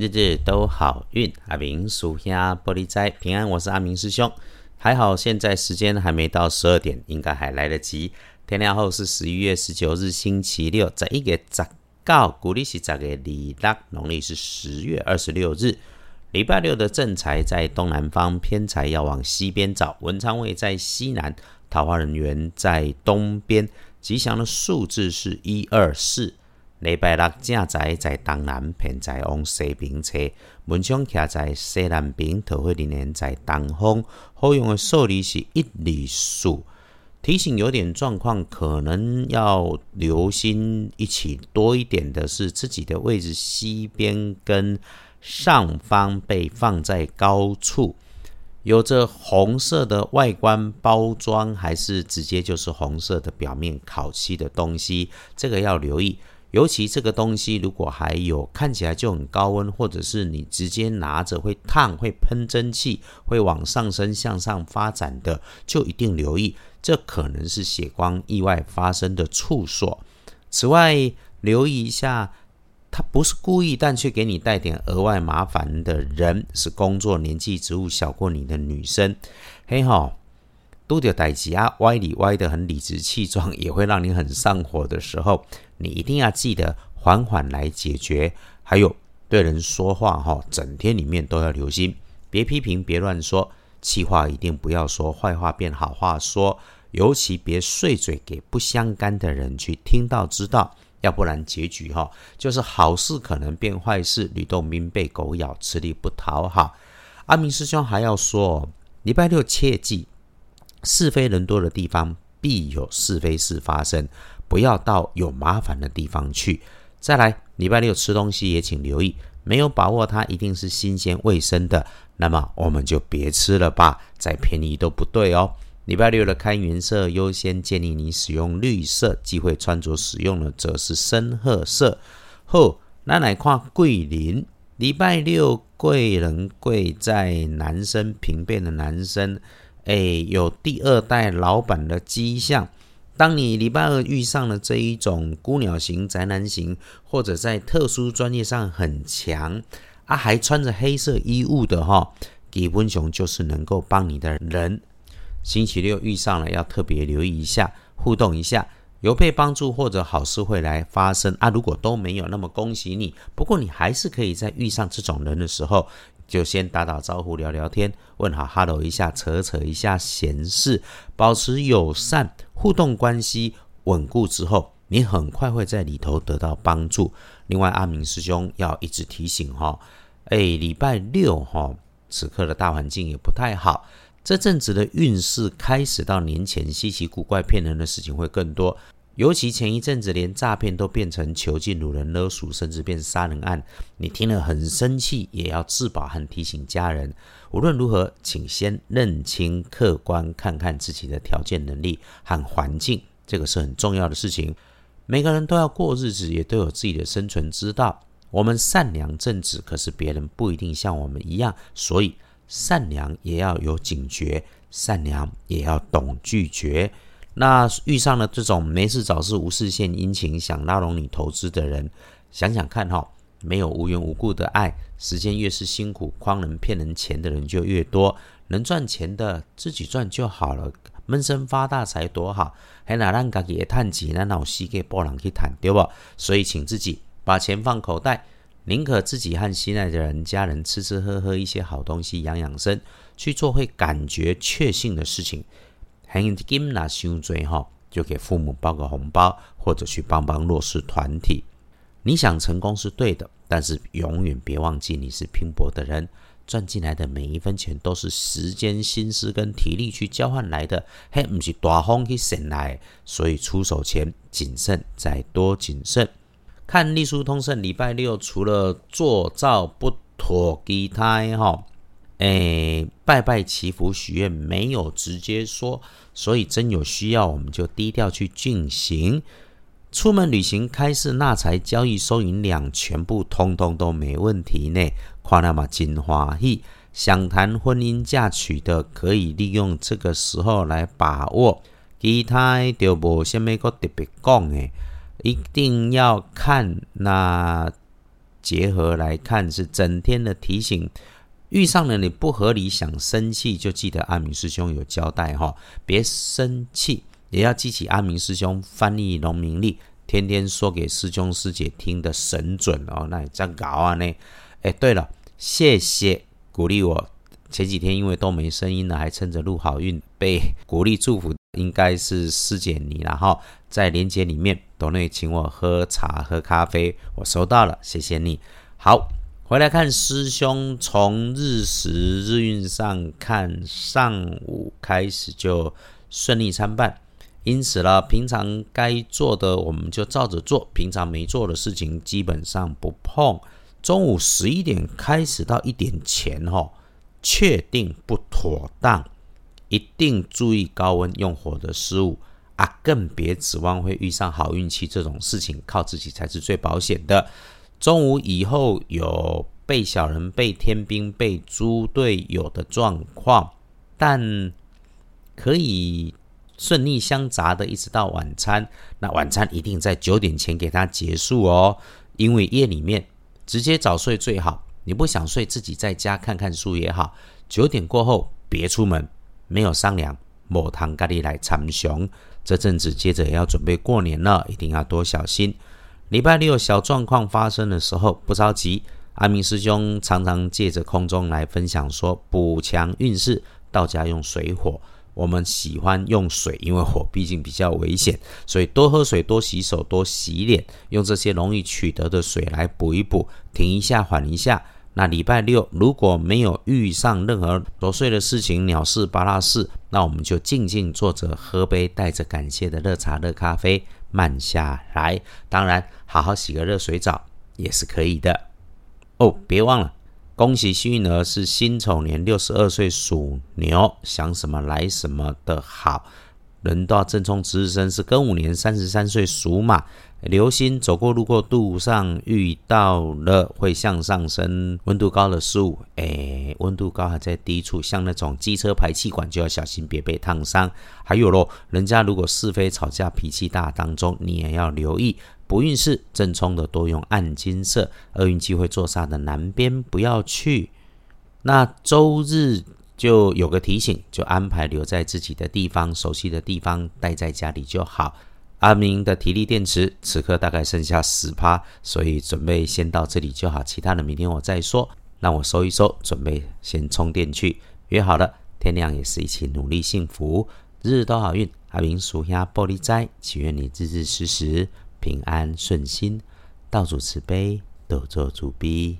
日日都好运，阿明属下玻璃斋平安，我是阿明师兄。还好现在时间还没到十二点，应该还来得及。天亮后是十一月十九日星期六，在一个十告，古历是这个里拉，农历是十月二十六日。礼拜六的正财在东南方，偏财要往西边找。文昌位在西南，桃花人员在东边。吉祥的数字是一二四。礼拜六正财在东南，偏在往西边车。文昌徛在西南边，桃花人在东方。好用的数字是一二四。提醒有点状况，可能要留心一起多一点的是自己的位置西边跟。上方被放在高处，有着红色的外观包装，还是直接就是红色的表面烤漆的东西，这个要留意。尤其这个东西如果还有看起来就很高温，或者是你直接拿着会烫、会喷蒸汽、会往上升向上发展的，就一定留意，这可能是血光意外发生的处所。此外，留意一下。他不是故意，但却给你带点额外麻烦的人，是工作年纪职务小过你的女生。嘿哈，都得代吉啊，歪理歪的很理直气壮，也会让你很上火的时候，你一定要记得缓缓来解决。还有对人说话哈，整天里面都要留心，别批评，别乱说，气话一定不要说，坏话变好话说，尤其别碎嘴给不相干的人去听到知道。要不然结局哈，就是好事可能变坏事，吕洞宾被狗咬，吃力不讨好。阿明师兄还要说，礼拜六切记是非人多的地方必有是非事发生，不要到有麻烦的地方去。再来，礼拜六吃东西也请留意，没有把握它一定是新鲜卫生的，那么我们就别吃了吧，再便宜都不对哦。礼拜六的开元色优先建议你使用绿色，忌讳穿着使用的则是深褐色。后，那来看桂林，礼拜六贵人贵在男生平辈的男生，哎，有第二代老板的迹象。当你礼拜二遇上了这一种孤鸟型宅男型，或者在特殊专业上很强啊，还穿着黑色衣物的哈，吉温雄就是能够帮你的人。星期六遇上了，要特别留意一下，互动一下，有被帮助或者好事会来发生啊。如果都没有，那么恭喜你。不过你还是可以在遇上这种人的时候，就先打打招呼、聊聊天，问好 “hello” 一下，扯扯一下闲事，保持友善互动关系稳固之后，你很快会在里头得到帮助。另外，阿明师兄要一直提醒哈，哎，礼拜六哈，此刻的大环境也不太好。这阵子的运势开始到年前，稀奇古怪骗人的事情会更多。尤其前一阵子，连诈骗都变成囚禁、掳人勒赎，甚至变杀人案。你听了很生气，也要自保和提醒家人。无论如何，请先认清、客观看看自己的条件、能力和环境，这个是很重要的事情。每个人都要过日子，也都有自己的生存之道。我们善良正直，可是别人不一定像我们一样，所以。善良也要有警觉，善良也要懂拒绝。那遇上了这种没事找事、无事献殷勤、想拉拢你投资的人，想想看哈，没有无缘无故的爱，时间越是辛苦，诓人骗人钱的人就越多。能赚钱的自己赚就好了，闷声发大财多好。还哪让家己也叹气，那老膝给波浪去谈，对不？所以请自己把钱放口袋。宁可自己和心爱的人、家人吃吃喝喝一些好东西，养养生，去做会感觉确信的事情。很金拿胸椎哈，就给父母包个红包，或者去帮帮弱势团体。你想成功是对的，但是永远别忘记你是拼搏的人，赚进来的每一分钱都是时间、心思跟体力去交换来的，嘿，不是大风去省来。所以出手前谨慎，再多谨慎。看隶书通胜，礼拜六除了做造不妥吉他哈，哎，拜拜祈福许愿没有直接说，所以真有需要，我们就低调去进行。出门旅行、开市纳财、交易收银两，全部通通都没问题呢。夸那么金花喜，想谈婚姻嫁娶的，可以利用这个时候来把握。其他就无什么个特别讲诶。一定要看那结合来看，是整天的提醒。遇上了你不合理想生气，就记得阿明师兄有交代哈，别生气，也要记起阿明师兄翻译农民历，天天说给师兄师姐听的神准哦。那你这样搞啊呢？哎，对了，谢谢鼓励我。前几天因为都没声音了，还趁着录好运被鼓励祝福，应该是师姐你然后在连接里面都内请我喝茶喝咖啡，我收到了，谢谢你。好。回来看师兄从日时日运上看，上午开始就顺利参半，因此呢，平常该做的我们就照着做，平常没做的事情基本上不碰。中午十一点开始到一点前，哈，确定不妥当，一定注意高温用火的失误啊，更别指望会遇上好运气这种事情，靠自己才是最保险的。中午以后有被小人、被天兵、被猪队友的状况，但可以顺利相杂的，一直到晚餐。那晚餐一定在九点前给它结束哦，因为夜里面直接早睡最好。你不想睡，自己在家看看书也好。九点过后别出门，没有商量，某堂咖喱来参雄。这阵子接着也要准备过年了，一定要多小心。礼拜六小状况发生的时候不着急，阿明师兄常常借着空中来分享说补强运势，道家用水火，我们喜欢用水，因为火毕竟比较危险，所以多喝水、多洗手、多洗脸，用这些容易取得的水来补一补，停一下，缓一下。那礼拜六如果没有遇上任何琐碎的事情、鸟事、巴拉事，那我们就静静坐着，喝杯带着感谢的热茶、热咖啡。慢下来，当然好好洗个热水澡也是可以的哦。别忘了，恭喜幸运儿是辛丑年六十二岁属牛，想什么来什么的好。轮到正冲值日生是庚午年三十三岁属马。流星走过路过路上遇到了会向上升温度高的事物，哎，温度高还在低处，像那种机车排气管就要小心别被烫伤。还有咯，人家如果是非吵架脾气大当中，你也要留意。不运势正冲的多用暗金色，厄运机会坐煞的南边不要去。那周日就有个提醒，就安排留在自己的地方，熟悉的地方，待在家里就好。阿明的体力电池此刻大概剩下十趴，所以准备先到这里就好，其他的明天我再说。让我收一收，准备先充电去。约好了，天亮也是一起努力幸福，日日都好运。阿明属下玻璃斋，祈愿你日日时时平安顺心，道主慈悲，多做主逼。